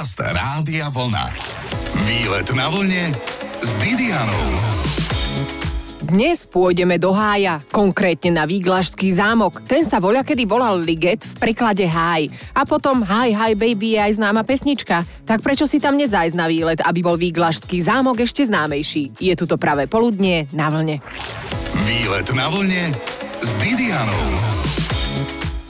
Podcast Rádia Vlna. Výlet na vlne s Didianou. Dnes pôjdeme do hája, konkrétne na Výglažský zámok. Ten sa voľa kedy volal Liget, v preklade háj. A potom Hi Hi Baby je aj známa pesnička. Tak prečo si tam nezájsť na výlet, aby bol Výglažský zámok ešte známejší? Je tu to pravé poludnie na vlne. Výlet na vlne s Didianou.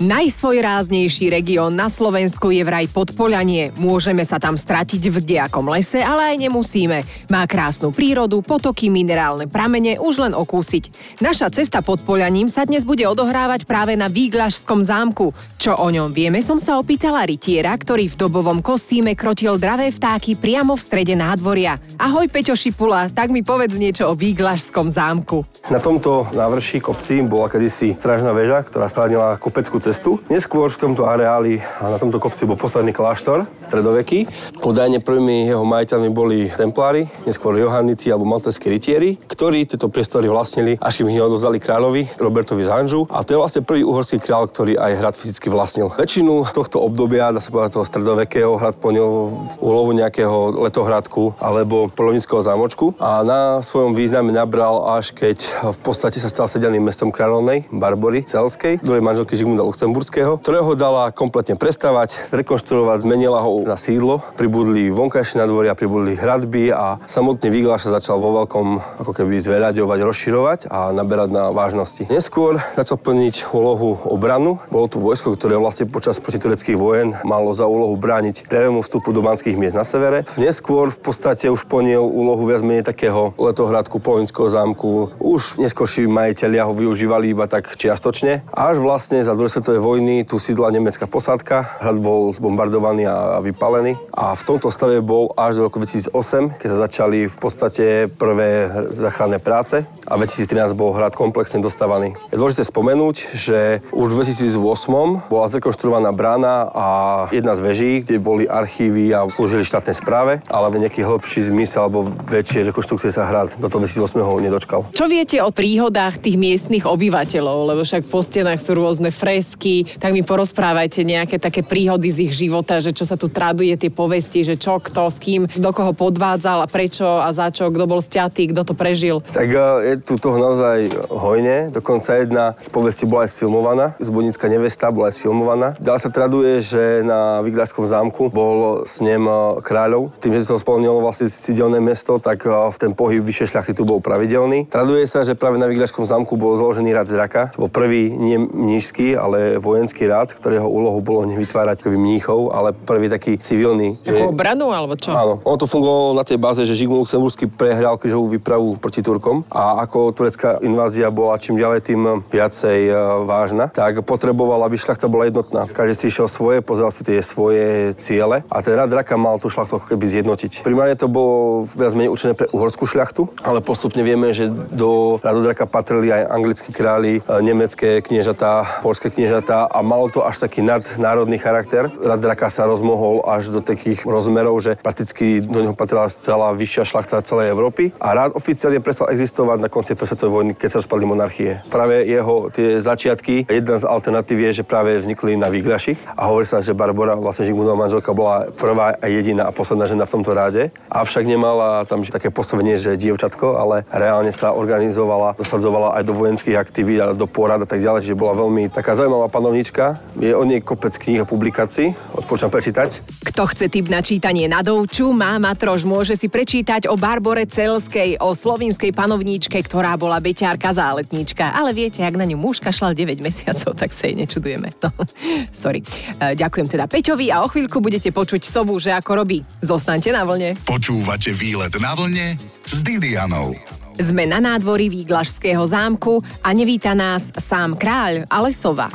Najsvojráznejší región na Slovensku je vraj Podpoľanie. Môžeme sa tam stratiť v kdejakom lese, ale aj nemusíme. Má krásnu prírodu, potoky, minerálne pramene, už len okúsiť. Naša cesta pod Poľaním sa dnes bude odohrávať práve na Výglašskom zámku. Čo o ňom vieme, som sa opýtala rytiera, ktorý v dobovom kostýme krotil dravé vtáky priamo v strede nádvoria. Ahoj Peťo Šipula, tak mi povedz niečo o Výglašskom zámku. Na tomto návrší kopci bola kedysi strážna väža, ktorá stránila kopeckú cestu. Neskôr v tomto areáli a na tomto kopci bol posledný kláštor, stredoveký. Údajne prvými jeho majiteľmi boli templári, neskôr Johanniti alebo malteskí rytieri, ktorí tieto priestory vlastnili, až im ich odozali kráľovi Robertovi z Hanžu. A to je vlastne prvý uhorský kráľ, ktorý aj hrad fyzicky vlastnil. Väčšinu tohto obdobia, dá sa povedať toho stredovekého, hrad plnil úlohu nejakého letohradku alebo polovnického zámočku a na svojom význame nabral až keď v podstate sa stal sedeným mestom kráľovnej Barbory Celskej, druhej manželky Žigmunda ktorého dala kompletne prestavať, zrekonštruovať, zmenila ho na sídlo. Pribudli vonkajšie nadvoria, pribudli hradby a samotný Výglaš sa začal vo veľkom ako keby zveľaďovať, rozširovať a naberať na vážnosti. Neskôr začal plniť úlohu obranu. Bolo tu vojsko, ktoré vlastne počas protitureckých vojen malo za úlohu brániť prvému vstupu do banských miest na severe. Neskôr v podstate už plnil úlohu viac menej takého letohradku Polinského zámku. Už neskôrší majiteľia ho využívali iba tak čiastočne. Až vlastne za druhej svetovej vojny tu sídla nemecká posádka, hrad bol zbombardovaný a vypalený a v tomto stave bol až do roku 2008, keď sa začali v podstate prvé záchranné práce a 2013 bol hrad komplexne dostávaný. Je dôležité spomenúť, že už v 2008 bola zrekonštruovaná brána a jedna z veží, kde boli archívy a slúžili štátnej správe, ale nejaký hĺbší zmysel alebo väčšie rekonštrukcie sa hrad do toho 2008 ho nedočkal. Čo viete o príhodách tých miestnych obyvateľov? Lebo však po stenách sú rôzne fresky, tak mi porozprávajte nejaké také príhody z ich života, že čo sa tu traduje, tie povesti, že čo, kto, s kým, do koho podvádzal a prečo a za čo, kto bol stiatý, kto to prežil. Tak e, je tu toho naozaj hojne, dokonca jedna z povesti bola aj sfilmovaná, Zbudnická nevesta bola aj sfilmovaná. Ďalej sa traduje, že na Vigľarskom zámku bol snem e, kráľov. Tým, že sa spolnilo vlastne sídelné mesto, tak e, v ten pohyb vyššie šľachty tu bol pravidelný. Traduje sa, že práve na Vigľarskom zámku bol zložený rad draka, bol prvý nie mnížský, ale vojenský vojenský rád, ktorého úlohou bolo nevytvárať mníchov, ale prvý taký civilný. Ako obranu alebo čo? Áno. Ono to fungovalo na tej báze, že Žigmund Luxemburský prehral križovú výpravu proti Turkom a ako turecká invázia bola čím ďalej tým viacej e, vážna, tak potreboval, aby šľachta bola jednotná. Každý si išiel svoje, pozeral si tie svoje ciele a ten rád draka mal tú šľachtu ako keby zjednotiť. Primárne to bolo viac menej určené pre uhorskú šľachtu, ale postupne vieme, že do rádu draka patrili aj anglickí králi, e, nemecké kniežatá, polské kniežatá a malo to až taký nadnárodný charakter. Rad draka sa rozmohol až do takých rozmerov, že prakticky do neho patrila celá vyššia šlachta celej Európy a rád oficiálne prestal existovať na konci svetovej vojny, keď sa rozpadli monarchie. Práve jeho tie začiatky, jedna z alternatív je, že práve vznikli na Výglaši a hovorí sa, že Barbara, vlastne Žigmundová manželka, bola prvá a jediná a posledná žena v tomto ráde. Avšak nemala tam že také posledenie, že dievčatko, ale reálne sa organizovala, zasadzovala aj do vojenských aktivít a do porad a tak ďalej, čiže bola veľmi taká zaujímavá panovníčka knižka. Je o nej kopec kníh a publikácií. Odporúčam prečítať. Kto chce typ na čítanie na dovču, má matrož, môže si prečítať o Barbore Celskej, o slovinskej panovníčke, ktorá bola beťárka záletníčka. Ale viete, ak na ňu muž kašľal 9 mesiacov, tak sa jej nečudujeme. No, sorry. E, ďakujem teda Peťovi a o chvíľku budete počuť sovu, že ako robí. Zostaňte na vlne. Počúvate výlet na vlne s Didianou. Sme na nádvorí Výglašského zámku a nevíta nás sám kráľ, ale sova.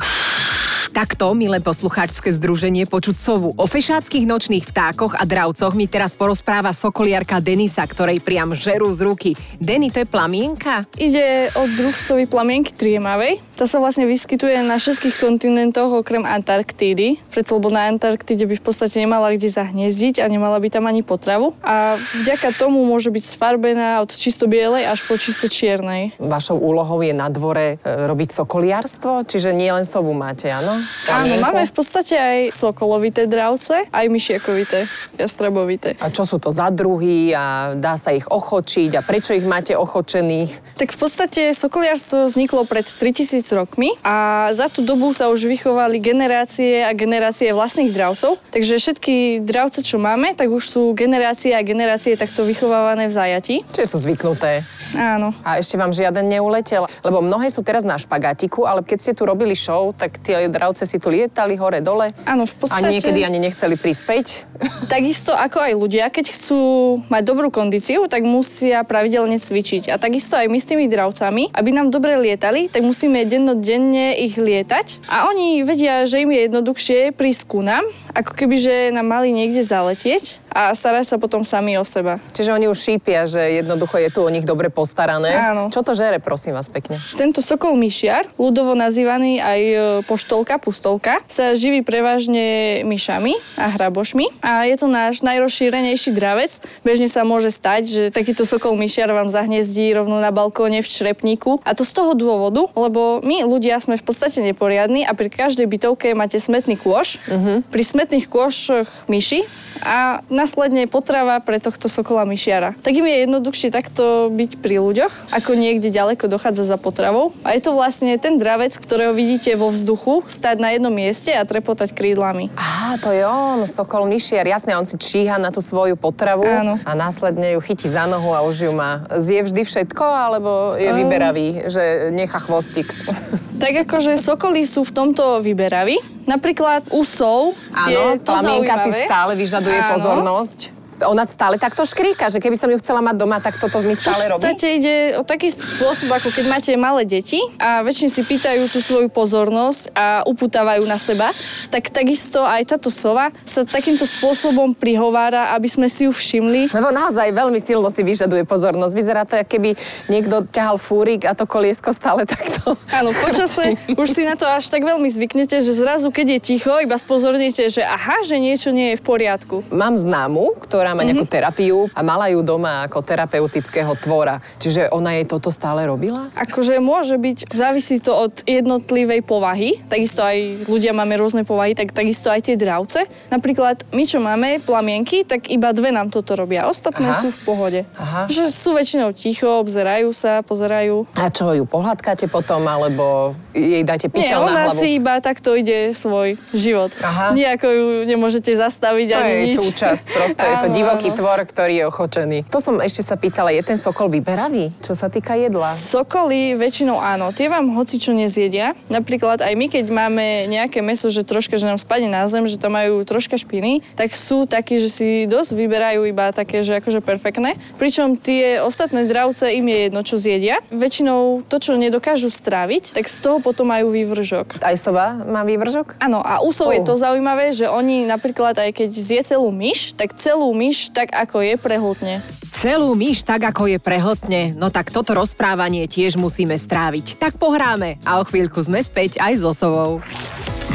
Takto, milé poslucháčske združenie počuť sovu. O fešáckých nočných vtákoch a dravcoch mi teraz porozpráva sokoliarka Denisa, ktorej priam žerú z ruky. Denny, to je plamienka? Ide o druh sovy plamienky triemavej. Tá sa vlastne vyskytuje na všetkých kontinentoch okrem Antarktídy, preto lebo na Antarktíde by v podstate nemala kde zahniezdiť a nemala by tam ani potravu. A vďaka tomu môže byť sfarbená od čisto bielej až po čisto čiernej. Vašou úlohou je na dvore e, robiť sokoliarstvo, čiže nie len sovu máte, áno? Áno, máme v podstate aj sokolovité dravce, aj myšiakovité, jastrebovité. A čo sú to za druhy a dá sa ich ochočiť a prečo ich máte ochočených? Tak v podstate sokoliarstvo vzniklo pred 3000 rokmi a za tú dobu sa už vychovali generácie a generácie vlastných dravcov. Takže všetky dravce, čo máme, tak už sú generácie a generácie takto vychovávané v zajati. Čiže sú zvyknuté. Áno. A ešte vám žiaden neuletel? Lebo mnohé sú teraz na špagatiku, ale keď ste tu robili show, tak tie dravce si tu lietali hore-dole. Áno, v podstate... A niekedy ani nechceli prispäť. Takisto ako aj ľudia, keď chcú mať dobrú kondíciu, tak musia pravidelne cvičiť. A takisto aj my s tými dravcami, aby nám dobre lietali, tak musíme dennodenne ich lietať. A oni vedia, že im je jednoduchšie prísť ku nám, ako keby, že nám mali niekde zaletieť a starať sa potom sami o seba. Čiže oni už šípia, že jednoducho je tu o nich dobre postarané. Áno. Čo to žere, prosím vás pekne? Tento sokol myšiar, ľudovo nazývaný aj e, poštolka, pustolka, sa živí prevažne myšami a hrabošmi a je to náš najrozšírenejší dravec. Bežne sa môže stať, že takýto sokol myšiar vám zahniezdí rovno na balkóne v črepníku a to z toho dôvodu, lebo my ľudia sme v podstate neporiadni a pri každej bytovke máte smetný kôš. Pri smetných kôšoch myši a následne potrava pre tohto sokola myšiara. Tak im je jednoduchšie takto byť pri ľuďoch, ako niekde ďaleko dochádza za potravou. A je to vlastne ten dravec, ktorého vidíte vo vzduchu, stať na jednom mieste a trepotať krídlami. Á, to je on, sokol myšiar. Jasne, on si číha na tú svoju potravu Áno. a následne ju chytí za nohu a už ju má. Zje vždy všetko, alebo je vyberavý, že nechá chvostík? Tak akože sokoly sú v tomto vyberaví. Napríklad u sov Áno, je to plamienka si zaujímavé. stále vyžaduje Áno. pozornosť. wolność Ona stále takto škríka, že keby som ju chcela mať doma, tak toto mi stále V robí. podstate ide o taký spôsob, ako keď máte malé deti a väčšine si pýtajú tú svoju pozornosť a uputávajú na seba, tak takisto aj táto sova sa takýmto spôsobom prihovára, aby sme si ju všimli. Lebo naozaj veľmi silno si vyžaduje pozornosť. Vyzerá to, keby niekto ťahal fúrik a to koliesko stále takto. Áno, počase už si na to až tak veľmi zvyknete, že zrazu, keď je ticho, iba spozornite, že aha, že niečo nie je v poriadku. Mám známu, ktorá má nejakú terapiu a mala ju doma ako terapeutického tvora. Čiže ona jej toto stále robila? Akože môže byť, závisí to od jednotlivej povahy. Takisto aj ľudia máme rôzne povahy, tak takisto aj tie dravce. Napríklad my, čo máme plamienky, tak iba dve nám toto robia. Ostatné Aha. sú v pohode. Aha. Že sú väčšinou ticho, obzerajú sa, pozerajú. A čo, ju pohľadkáte potom, alebo jej dáte Nie, pytel na ona hlavu? si iba takto ide svoj život. Aha. Nejako ju nemôžete zastaviť To ani je nič. súčasť, proste je to divoký áno. tvor, ktorý je ochočený. To som ešte sa pýtala, je ten sokol vyberavý, čo sa týka jedla? Sokoly väčšinou áno, tie vám hoci čo nezjedia. Napríklad aj my, keď máme nejaké meso, že troška, že nám spadne na zem, že tam majú troška špiny, tak sú takí, že si dosť vyberajú iba také, že akože perfektné. Pričom tie ostatné dravce im je jedno, čo zjedia. Väčšinou to, čo nedokážu stráviť, tak z toho potom majú vývržok. Aj sova má vývržok? Áno, a je Oh. to zaujímavé, že oni napríklad aj keď zje celú myš, tak celú myš tak ako je prehltne. Celú myš tak, ako je prehltne, no tak toto rozprávanie tiež musíme stráviť. Tak pohráme a o chvíľku sme späť aj so sovou.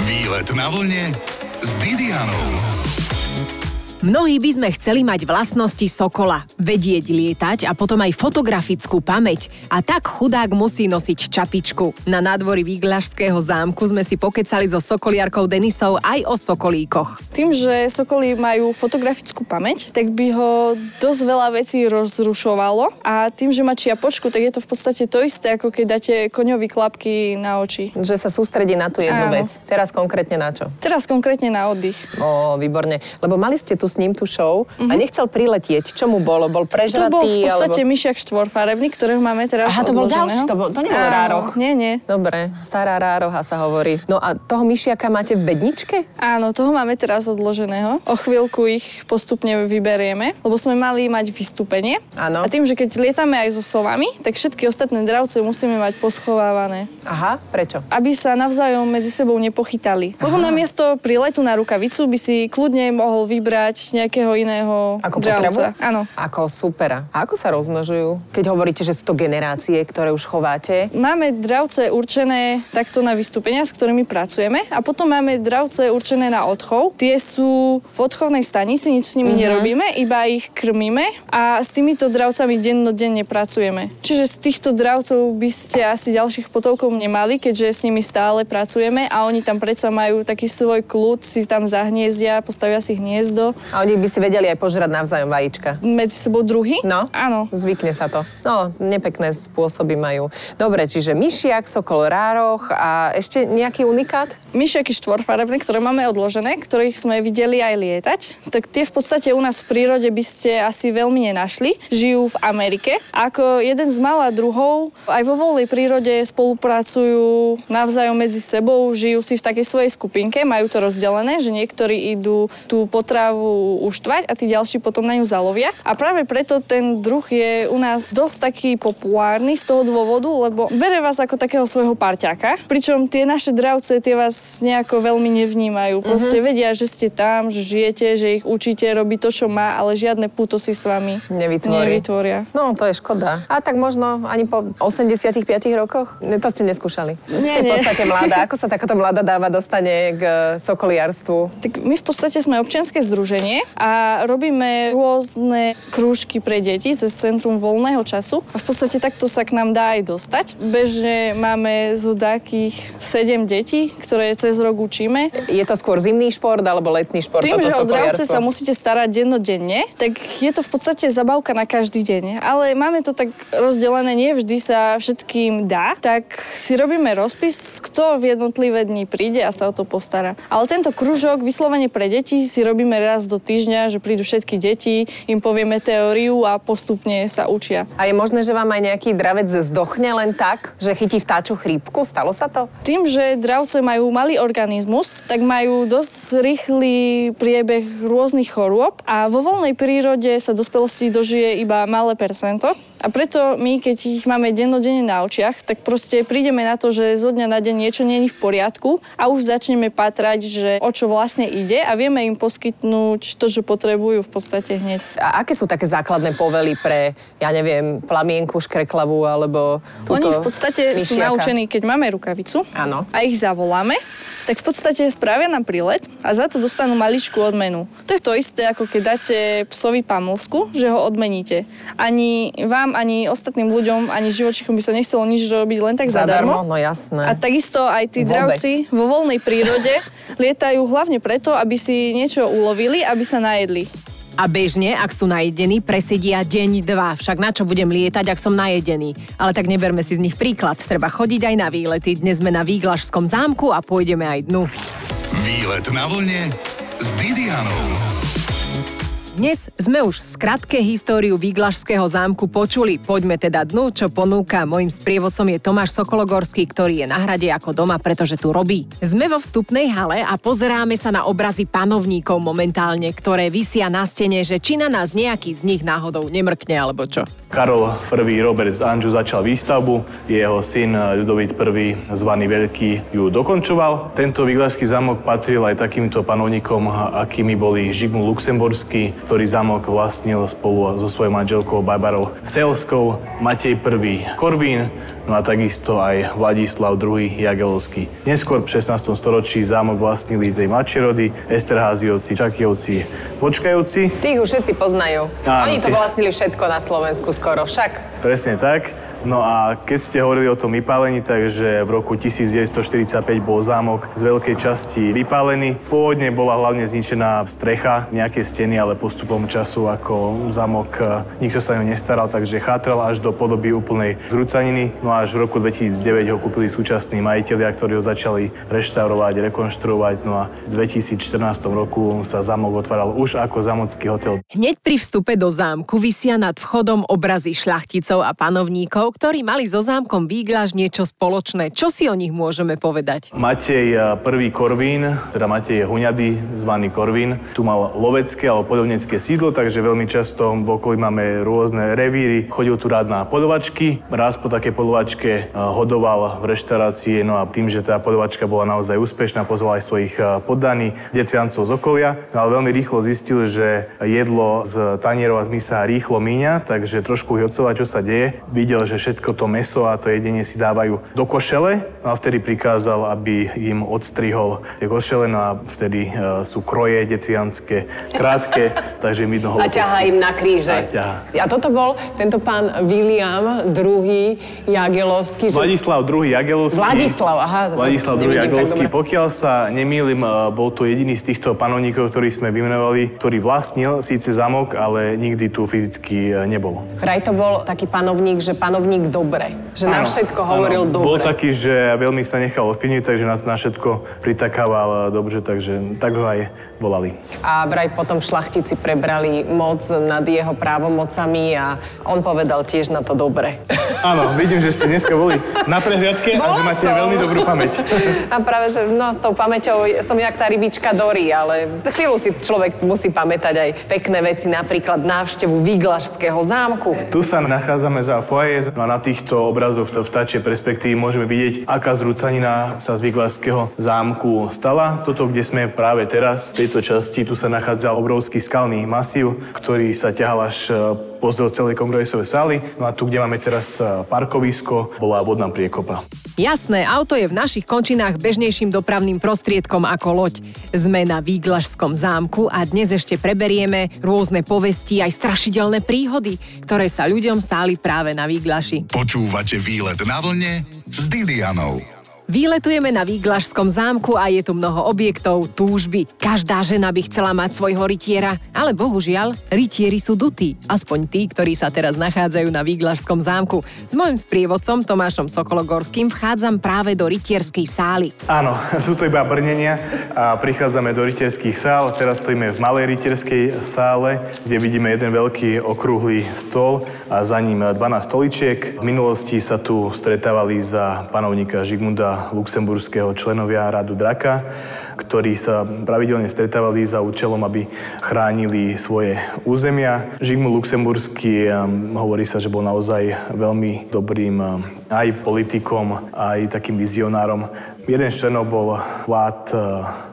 Výlet na vlne s Didianou. Mnohí by sme chceli mať vlastnosti sokola, vedieť lietať a potom aj fotografickú pamäť. A tak chudák musí nosiť čapičku. Na nádvorí Výglašského zámku sme si pokecali so sokoliarkou Denisou aj o sokolíkoch. Tým, že sokoly majú fotografickú pamäť, tak by ho dosť veľa vecí rozrušovalo a tým, že má čiapočku, tak je to v podstate to isté, ako keď dáte koňovi klapky na oči. Že sa sústredí na tú jednu Áno. vec. Teraz konkrétne na čo? Teraz konkrétne na oddych. Ó, výborne. Lebo mali ste tu s ním tú show a nechcel priletieť. Čo mu bolo? Bol Mhm. To prežratý? bol v podstate alebo... myšiak štvorfarebný, ktorého máme teraz Aha, to bol ďalší, to, bol, to nebol Áno, rároch. Nie, nie. Dobre, stará rároha sa hovorí. No a toho myšiaka máte v bedničke? Áno, toho máme teraz odloženého. O chvíľku ich postupne vyberieme, lebo sme mali mať vystúpenie. Áno. A tým, že keď lietame aj so sovami, tak všetky ostatné dravce musíme mať poschovávané. Aha, prečo? aby sa navzájom medzi sebou nepochytali. Lebo namiesto priletu na rukavicu by si kľudne mohol vybrať nejakého iného Ako dravca. Áno. Ako supera. A ako sa rozmnožujú? Keď hovoríte, že sú to generácie, ktoré už chováte. Máme dravce určené takto na vystúpenia, s ktorými pracujeme a potom máme dravce určené na odchov. Tie sú v odchovnej stanici, nič s nimi uh-huh. nerobíme, iba ich krmíme a s týmito dravcami dennodenne pracujeme. Čiže z týchto dravcov by ste asi ďalších potovkov nemali, keďže s nimi stále pracujeme a oni tam predsa majú taký svoj kľud, si tam zahniezdia, postavia si hniezdo. A oni by si vedeli aj požrať navzájom vajíčka. Medzi sebou druhy? No, Áno. zvykne sa to. No, nepekné spôsoby majú. Dobre, čiže myšiak, sokol, rároch a ešte nejaký unikát? myšiaky štvorfarebné, ktoré máme odložené, ktorých sme videli aj lietať, tak tie v podstate u nás v prírode by ste asi veľmi nenašli. Žijú v Amerike. A ako jeden z malá druhov, aj vo voľnej prírode spolupracujú navzájom medzi sebou, žijú si v takej svojej skupinke, majú to rozdelené, že niektorí idú tú potravu uštvať a tí ďalší potom na ňu zalovia. A práve preto ten druh je u nás dosť taký populárny z toho dôvodu, lebo bere vás ako takého svojho parťáka, pričom tie naše dravce, tie vás nejako veľmi nevnímajú. Proste uh-huh. vedia, že ste tam, že žijete, že ich učíte robiť to, čo má, ale žiadne puto si s vami Nevytvorí. nevytvoria. No, to je škoda. A tak možno ani po 85 rokoch? Ne, to ste neskúšali. Nie, ste v nie. podstate mladá. Ako sa takáto mladá dáva dostane k sokoliarstvu? Tak my v podstate sme občianske združenie a robíme rôzne krúžky pre deti cez Centrum voľného času a v podstate takto sa k nám dá aj dostať. Bežne máme zo takých 7 detí, ktoré cez rok učíme. Je to skôr zimný šport alebo letný šport? Tým, že o dravce sa musíte starať dennodenne, tak je to v podstate zabavka na každý deň. Ale máme to tak rozdelené, nie vždy sa všetkým dá, tak si robíme rozpis, kto v jednotlivé dni príde a sa o to postará. Ale tento kružok vyslovene pre deti si robíme raz do týždňa, že prídu všetky deti, im povieme teóriu a postupne sa učia. A je možné, že vám aj nejaký dravec zdochne len tak, že chytí vtáču chrípku? Stalo sa to? Tým, že dravce majú malý organizmus, tak majú dosť rýchly priebeh rôznych chorôb a vo voľnej prírode sa dospelosti dožije iba malé percento. A preto my, keď ich máme dennodenne na očiach, tak proste prídeme na to, že zo dňa na deň niečo není v poriadku a už začneme patrať, že o čo vlastne ide a vieme im poskytnúť to, čo potrebujú v podstate hneď. A aké sú také základné povely pre, ja neviem, plamienku, škreklavu alebo túto Oni v podstate sú myšiaka? naučení, keď máme rukavicu Áno. a ich zavoláme, tak v podstate spravia nám prílet a za to dostanú maličkú odmenu. To je to isté, ako keď dáte psovi pamlsku, že ho odmeníte. Ani vám, ani ostatným ľuďom, ani živočichom by sa nechcelo nič robiť len tak zadarmo. No jasné. A takisto aj tí dravci vo voľnej prírode lietajú hlavne preto, aby si niečo ulovili, aby sa najedli. A bežne, ak sú najedení, presedia deň, dva. Však na čo budem lietať, ak som najedený? Ale tak neberme si z nich príklad. Treba chodiť aj na výlety. Dnes sme na Výglašskom zámku a pôjdeme aj dnu. Výlet na vlne s Didianou. Dnes sme už v skratke históriu Výglašského zámku počuli. Poďme teda dnu, čo ponúka. Mojím sprievodcom je Tomáš Sokologorský, ktorý je na hrade ako doma, pretože tu robí. Sme vo vstupnej hale a pozeráme sa na obrazy panovníkov momentálne, ktoré visia na stene, že či na nás nejaký z nich náhodou nemrkne alebo čo. Karol I. Robert z Anžu začal výstavbu, jeho syn Ľudovít I. zvaný Veľký ju dokončoval. Tento výglašský zámok patril aj takýmto panovníkom, akými boli Žigmund Luxemburský, ktorý zámok vlastnil spolu so svojou manželkou Barbarou Selskou, Matej I. Korvín, no a takisto aj Vladislav II. Jagelovský. Neskôr v 16. storočí zámok vlastnili tej mladšie rody, Esterháziovci, Čakijovci, Počkajovci. Tých už všetci poznajú. Áno, Oni to tí- vlastnili všetko na Slovensku skoro, však. Presne tak. No a keď ste hovorili o tom vypálení, takže v roku 1945 bol zámok z veľkej časti vypálený. Pôvodne bola hlavne zničená strecha, nejaké steny, ale postupom času ako zámok e, nikto sa ňo nestaral, takže chátral až do podoby úplnej zrúcaniny. No a až v roku 2009 ho kúpili súčasní majiteľia, ktorí ho začali reštaurovať, rekonštruovať. No a v 2014 roku sa zámok otváral už ako zámocký hotel. Hneď pri vstupe do zámku vysia nad vchodom obrazy šľachticov a panovníkov, ktorí mali so zámkom Výglaž niečo spoločné. Čo si o nich môžeme povedať? Matej eh, prvý Korvín, teda Matej je Huňady, zvaný Korvín. Tu mal lovecké alebo podobnecké sídlo, takže veľmi často v okolí máme rôzne revíry. Chodil tu rád na podovačky. Raz po také podovačke eh, hodoval v reštaurácii, no a tým, že tá podovačka bola naozaj úspešná, pozval aj svojich eh, poddaní, detviancov z okolia, no ale veľmi rýchlo zistil, že jedlo z tanierov a z rýchlo míňa, takže trošku hyocovať, čo sa deje. Videl, že všetko to meso a to jedenie si dávajú do košele, no a vtedy prikázal, aby im odstrihol tie košele, no a vtedy uh, sú kroje detvianské, krátke, takže mi A ťahá im na kríže. A, ťahá. a toto bol tento pán William II. Jagelovský. Že... Vladislav II. Jagelovský. Vladislav, aha. Vladislav II. Jagelovský. Pokiaľ sa nemýlim, uh, bol to jediný z týchto panovníkov, ktorý sme vymenovali, ktorý vlastnil síce zamok, ale nikdy tu fyzicky uh, nebol. Vraj to bol taký panovník, že panovník dobre. Že na všetko hovoril áno. dobre. Bol taký, že veľmi sa nechal ovplyvniť, takže na, na všetko pritakával dobre, takže tak ho aj volali. A vraj potom šlachtici prebrali moc nad jeho právomocami a on povedal tiež na to dobre. Áno, vidím, že ste dneska boli na prehliadke a že máte som. veľmi dobrú pamäť. A práve, že no, s tou pamäťou som jak tá rybička Dory, ale chvíľu si človek musí pamätať aj pekné veci, napríklad návštevu Výglašského zámku. Tu sa nachádzame za foaje a na týchto obrazoch v vtáčej perspektívy môžeme vidieť, aká zrúcanina sa z Výglašského zámku stala. Toto, kde sme práve teraz, v tejto časti, tu sa nachádza obrovský skalný masív, ktorý sa ťahal až e, pozdĺž celej kongresovej sály. No a tu, kde máme teraz e, parkovisko, bola vodná priekopa. Jasné, auto je v našich končinách bežnejším dopravným prostriedkom ako loď. Sme na Výglašskom zámku a dnes ešte preberieme rôzne povesti aj strašidelné príhody, ktoré sa ľuďom stáli práve na Výglaši. Počúvate výlet na vlne s Didianou. Výletujeme na Výglašskom zámku a je tu mnoho objektov, túžby. Každá žena by chcela mať svojho rytiera, ale bohužiaľ, rytieri sú dutí. Aspoň tí, ktorí sa teraz nachádzajú na Výglašskom zámku. S mojim sprievodcom Tomášom Sokologorským vchádzam práve do rytierskej sály. Áno, sú to iba brnenia a prichádzame do rytierských sál. Teraz stojíme v malej rytierskej sále, kde vidíme jeden veľký okrúhly stôl a za ním 12 stoličiek. V minulosti sa tu stretávali za panovníka Žigmunda luxemburského členovia radu Draka, ktorí sa pravidelne stretávali za účelom, aby chránili svoje územia. Žigmund Luxemburský hovorí sa, že bol naozaj veľmi dobrým aj politikom, aj takým vizionárom. Jeden z členov bol Vlád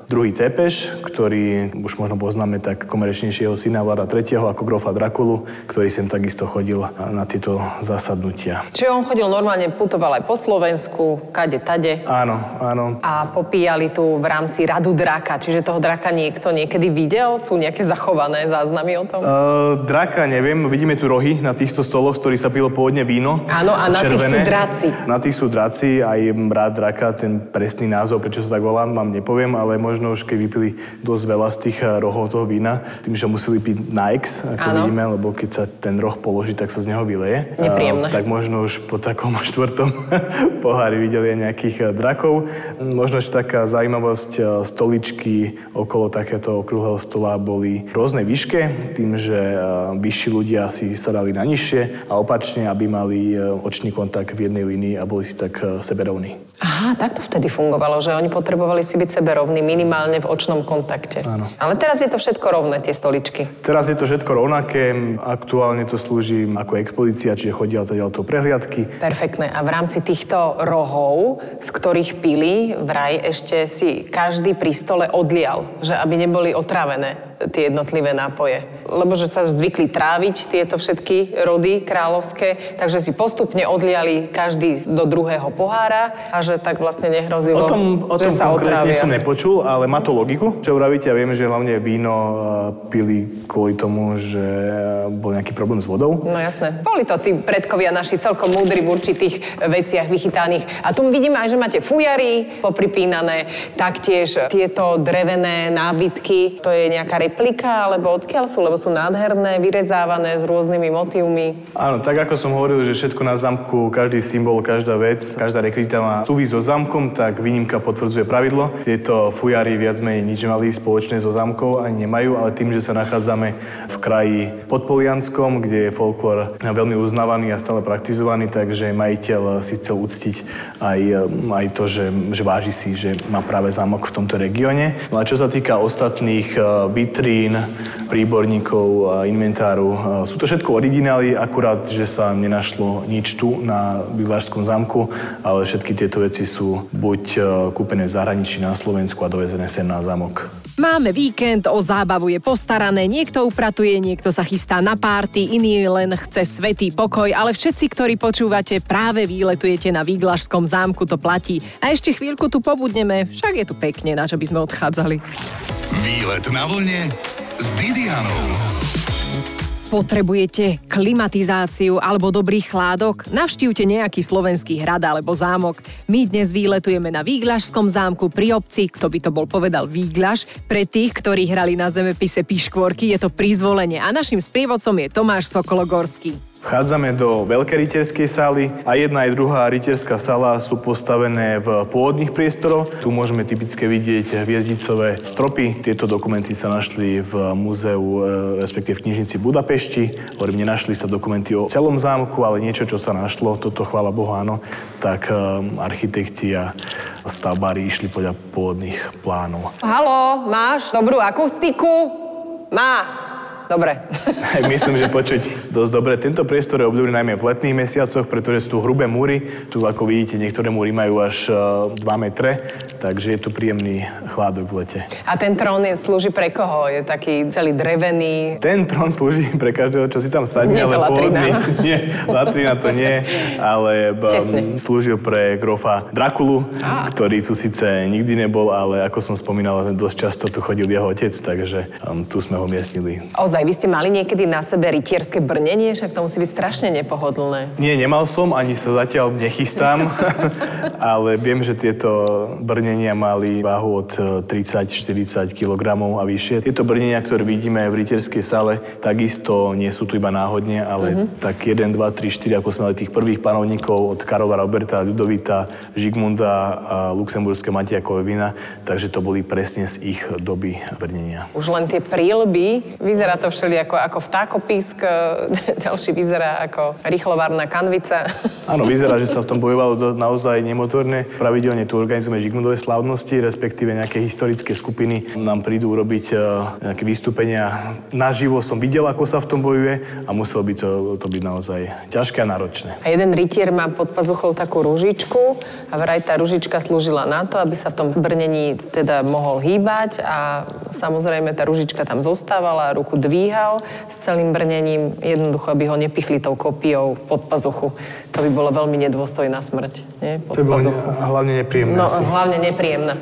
druhý Tepeš, ktorý už možno poznáme tak komerečnejšieho syna Vlada III. ako grofa Drakulu, ktorý sem takisto chodil na tieto zasadnutia. Čiže on chodil normálne, putoval aj po Slovensku, kade, tade. Áno, áno. A popíjali tu v rámci radu draka. Čiže toho draka niekto niekedy videl? Sú nejaké zachované záznamy o tom? Uh, draka neviem, vidíme tu rohy na týchto stoloch, z ktorých sa pilo pôvodne víno. Áno, a na tých sú draci. Na tých sú draci, aj rád draka, ten presný názov, prečo sa tak volám, vám nepoviem, ale možno možno už keď vypili dosť veľa z tých eh, rohov toho vína, tým, že museli piť na X, ako ano. vidíme, lebo keď sa ten roh položí, tak sa z neho vyleje. Nepríjemné. A, tak možno už po takom štvrtom pohári videli aj nejakých eh, drakov. Možno ešte taká zaujímavosť, eh, stoličky okolo takéto okrúhleho stola boli rôznej výške, tým, že vyšší ľudia si sadali na nižšie a opačne, aby mali očný kontakt v jednej línii a boli si tak seberovní. Aha, tak to vtedy fungovalo, že oni potrebovali si byť seberovní minimálne v očnom kontakte. Áno. Ale teraz je to všetko rovné, tie stoličky. Teraz je to všetko rovnaké, aktuálne to slúži ako expozícia, čiže chodia teda to prehliadky. Perfektné. A v rámci týchto rohov, z ktorých pili, vraj ešte si každý pri stole odlial, že aby neboli otrávené tie jednotlivé nápoje. Lebo že sa zvykli tráviť tieto všetky rody kráľovské, takže si postupne odliali každý do druhého pohára a že tak vlastne nehrozilo, o tom, o tom že sa otrávia. som nepočul, ale má to logiku, čo vravíte. Ja vieme, že hlavne víno pili kvôli tomu, že bol nejaký problém s vodou. No jasné. Boli to tí predkovia naši celkom múdri v určitých veciach vychytaných. A tu vidíme aj, že máte fujary popripínané, taktiež tieto drevené nábytky, to je nejaká replika, alebo odkiaľ sú? Lebo sú nádherné, vyrezávané s rôznymi motívmi. Áno, tak ako som hovoril, že všetko na zamku, každý symbol, každá vec, každá rekvizita má súvis so zamkom, tak výnimka potvrdzuje pravidlo. Tieto fujary viac menej nič mali spoločné so zamkou, ani nemajú, ale tým, že sa nachádzame v kraji podpolianskom, kde je folklór veľmi uznávaný a stále praktizovaný, takže majiteľ si chcel uctiť aj, aj to, že, že váži si, že má práve zámok v tomto regióne. No a čo sa týka ostatných eh, vitrín, príborníkov eh, sú to všetko originály, akurát, že sa nenašlo nič tu na Vyvlážskom zámku, ale všetky tieto veci sú buď eh, kúpené v zahraničí na Slovensku a dovezené sem na zámok. Máme víkend, o zábavu je postarané, niekto upratuje, niekto sa chystá na párty, iný len chce svetý pokoj, ale všetci, ktorí počúvate, práve výletujete na Výglažskom zámku, to platí. A ešte chvíľku tu pobudneme, však je tu pekne, na čo by sme odchádzali. Výlet na vlne s Didianou. Potrebujete klimatizáciu alebo dobrý chládok? Navštívte nejaký slovenský hrad alebo zámok. My dnes výletujeme na Výglašskom zámku pri obci, kto by to bol povedal Výglaš. Pre tých, ktorí hrali na zemepise Piškvorky, je to prizvolenie a našim sprievodcom je Tomáš Sokologorský. Vchádzame do veľkej rytierskej sály a jedna aj druhá rytierská sala sú postavené v pôvodných priestoroch. Tu môžeme typické vidieť hviezdicové stropy. Tieto dokumenty sa našli v múzeu, e, respektíve v knižnici Budapešti. Hovorím, nenašli sa dokumenty o celom zámku, ale niečo, čo sa našlo, toto chvála Bohu áno, tak e, architekti a stavbári išli podľa pôvodných plánov. Halo, máš dobrú akustiku? Má. Dobre. Myslím, že počuť dosť dobre. Tento priestor je obľúbený najmä v letných mesiacoch, pretože sú tu hrubé múry. Tu, ako vidíte, niektoré múry majú až 2 e, metre, takže je tu príjemný chládok v lete. A ten trón je, slúži pre koho? Je taký celý drevený? Ten trón slúži pre každého, čo si tam sadne. Nie je to latrina. Nie, latrina to nie, ale um, slúžil pre grofa Drakulu, ah. ktorý tu síce nikdy nebol, ale ako som spomínal, dosť často tu chodil jeho otec, takže um, tu sme ho miestnili. Ozaj naozaj, vy ste mali niekedy na sebe rytierské brnenie, však to musí byť strašne nepohodlné. Nie, nemal som, ani sa zatiaľ nechystám, ale viem, že tieto brnenia mali váhu od 30-40 kg a vyššie. Tieto brnenia, ktoré vidíme v rytierskej sale, takisto nie sú tu iba náhodne, ale uh-huh. tak 1, 2, 3, 4, ako sme mali tých prvých panovníkov od Karola Roberta, Ľudovita, Žigmunda a Luxemburské Matia Kovina, takže to boli presne z ich doby brnenia. Už len tie prílby, vyzerá to všeli ako, ako vtákopísk, ďalší vyzerá ako rýchlovárna kanvica. Áno, vyzerá, že sa v tom bojovalo naozaj nemotorne. Pravidelne tu organizujeme Žigmundové slávnosti, respektíve nejaké historické skupiny nám prídu urobiť uh, nejaké vystúpenia. Naživo som videl, ako sa v tom bojuje a muselo by to, to byť naozaj ťažké a náročné. A jeden rytier má pod pazuchou takú ružičku a vraj tá ružička slúžila na to, aby sa v tom brnení teda mohol hýbať a samozrejme tá ružička tam zostávala, ruku dvíhal s celým brnením, jednoducho, aby ho nepichli tou kopiou pod pazuchu. To by bolo veľmi nedôstojná smrť. Nie? Pod to bolo pazuchu. hlavne nepríjemné. No, asi. hlavne nepríjemná.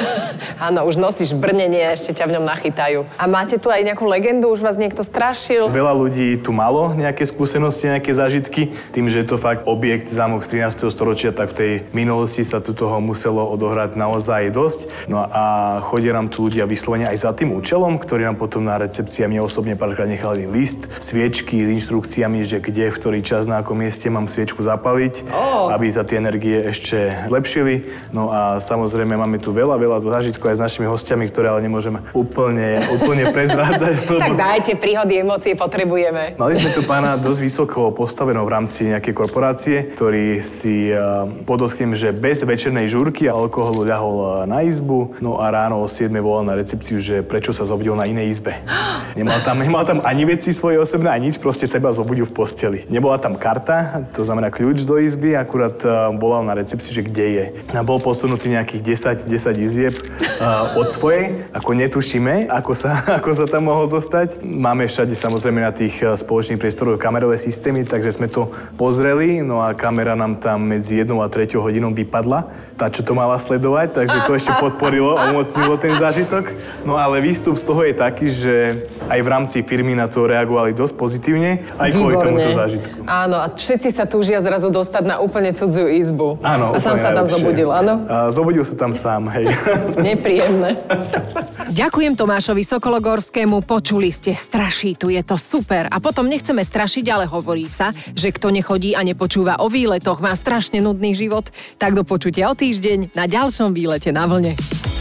Áno, už nosíš brnenie a ešte ťa v ňom nachytajú. A máte tu aj nejakú legendu? Už vás niekto strašil? Veľa ľudí tu malo nejaké skúsenosti, nejaké zážitky. Tým, že je to fakt objekt zámok z 13. storočia, tak v tej minulosti sa tu toho muselo odohrať naozaj dosť. No a chodia nám tu ľudia vyslovene aj za tým účelom, ktorý nám potom na recepcii mne osobne párkrát nechali list, sviečky s inštrukciami, že kde, v ktorý čas, na akom mieste mám sviečku zapaliť, oh. aby sa tie energie ešte zlepšili. No a samozrejme máme tu veľa, veľa zážitkov aj s našimi hostiami, ktoré ale nemôžeme úplne, úplne prezrádzať. tak dajte, príhody, emócie potrebujeme. Mali sme tu pána dosť vysoko postaveného v rámci nejakej korporácie, ktorý si uh, podotknem, že bez večernej žúrky a alkoholu ľahol uh, na izbu, no a ráno o 7 volal na recepciu, že prečo sa zobudil na inej izbe. Nemal tam, nemal tam ani veci svoje osobné, ani nič, proste seba zobudil v posteli. Nebola tam karta, to znamená kľúč do izby, akurát uh, volal na recepcii, že kde je. A bol posunutý nejakých 10, 10 izieb uh, od svojej, ako netušíme, ako sa, ako sa tam mohol dostať. Máme všade samozrejme na tých uh, spoločných priestoroch kamerové systémy, takže sme to pozreli, no a kamera nám tam medzi 1 a 3 hodinou vypadla, tá, čo to mala sledovať, takže to ešte podporilo a umocnilo ten zážitok. No ale výstup z toho je taký, že aj v rámci firmy na to reagovali dosť pozitívne, aj kvôli tomuto zážitku. Áno, a všetci sa túžia zrazu dostať na úplne cudziu izbu. Áno, A sám sa tam najlepšie. zobudil, áno? A zobudil sa tam sám, hej. Nepríjemné. Ďakujem Tomášovi Sokologorskému, počuli ste, straší, tu je to super. A potom nechceme strašiť, ale hovorí sa, že kto nechodí a nepočúva o výletoch, má strašne nudný život. Tak do počutia o týždeň na ďalšom výlete na vlne.